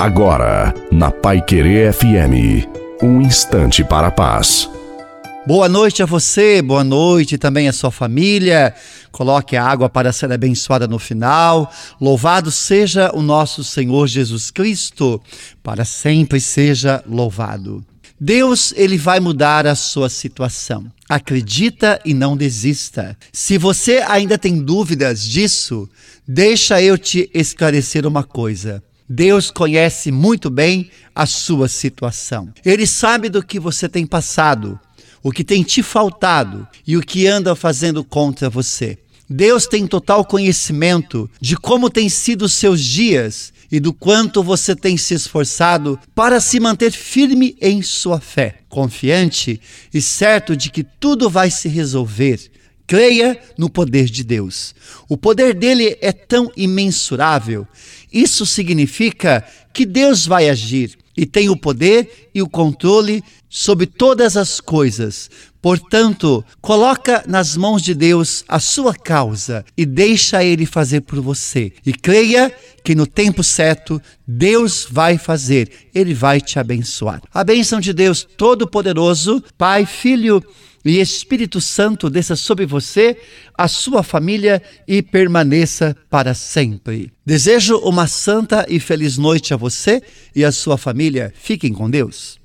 Agora, na Pai Querer FM, um instante para a paz. Boa noite a você, boa noite também à sua família. Coloque a água para ser abençoada no final. Louvado seja o nosso Senhor Jesus Cristo, para sempre seja louvado. Deus, ele vai mudar a sua situação. Acredita e não desista. Se você ainda tem dúvidas disso, deixa eu te esclarecer uma coisa. Deus conhece muito bem a sua situação. Ele sabe do que você tem passado, o que tem te faltado e o que anda fazendo contra você. Deus tem total conhecimento de como têm sido os seus dias e do quanto você tem se esforçado para se manter firme em sua fé, confiante e certo de que tudo vai se resolver. Creia no poder de Deus. O poder dele é tão imensurável isso significa que Deus vai agir e tem o poder e o controle sobre todas as coisas. Portanto, coloca nas mãos de Deus a sua causa e deixa ele fazer por você. E creia que no tempo certo Deus vai fazer, ele vai te abençoar. A bênção de Deus Todo-Poderoso, Pai, Filho e Espírito Santo desça sobre você, a sua família e permaneça para sempre. Desejo uma santa e feliz noite a você e a sua família. Fiquem com Deus.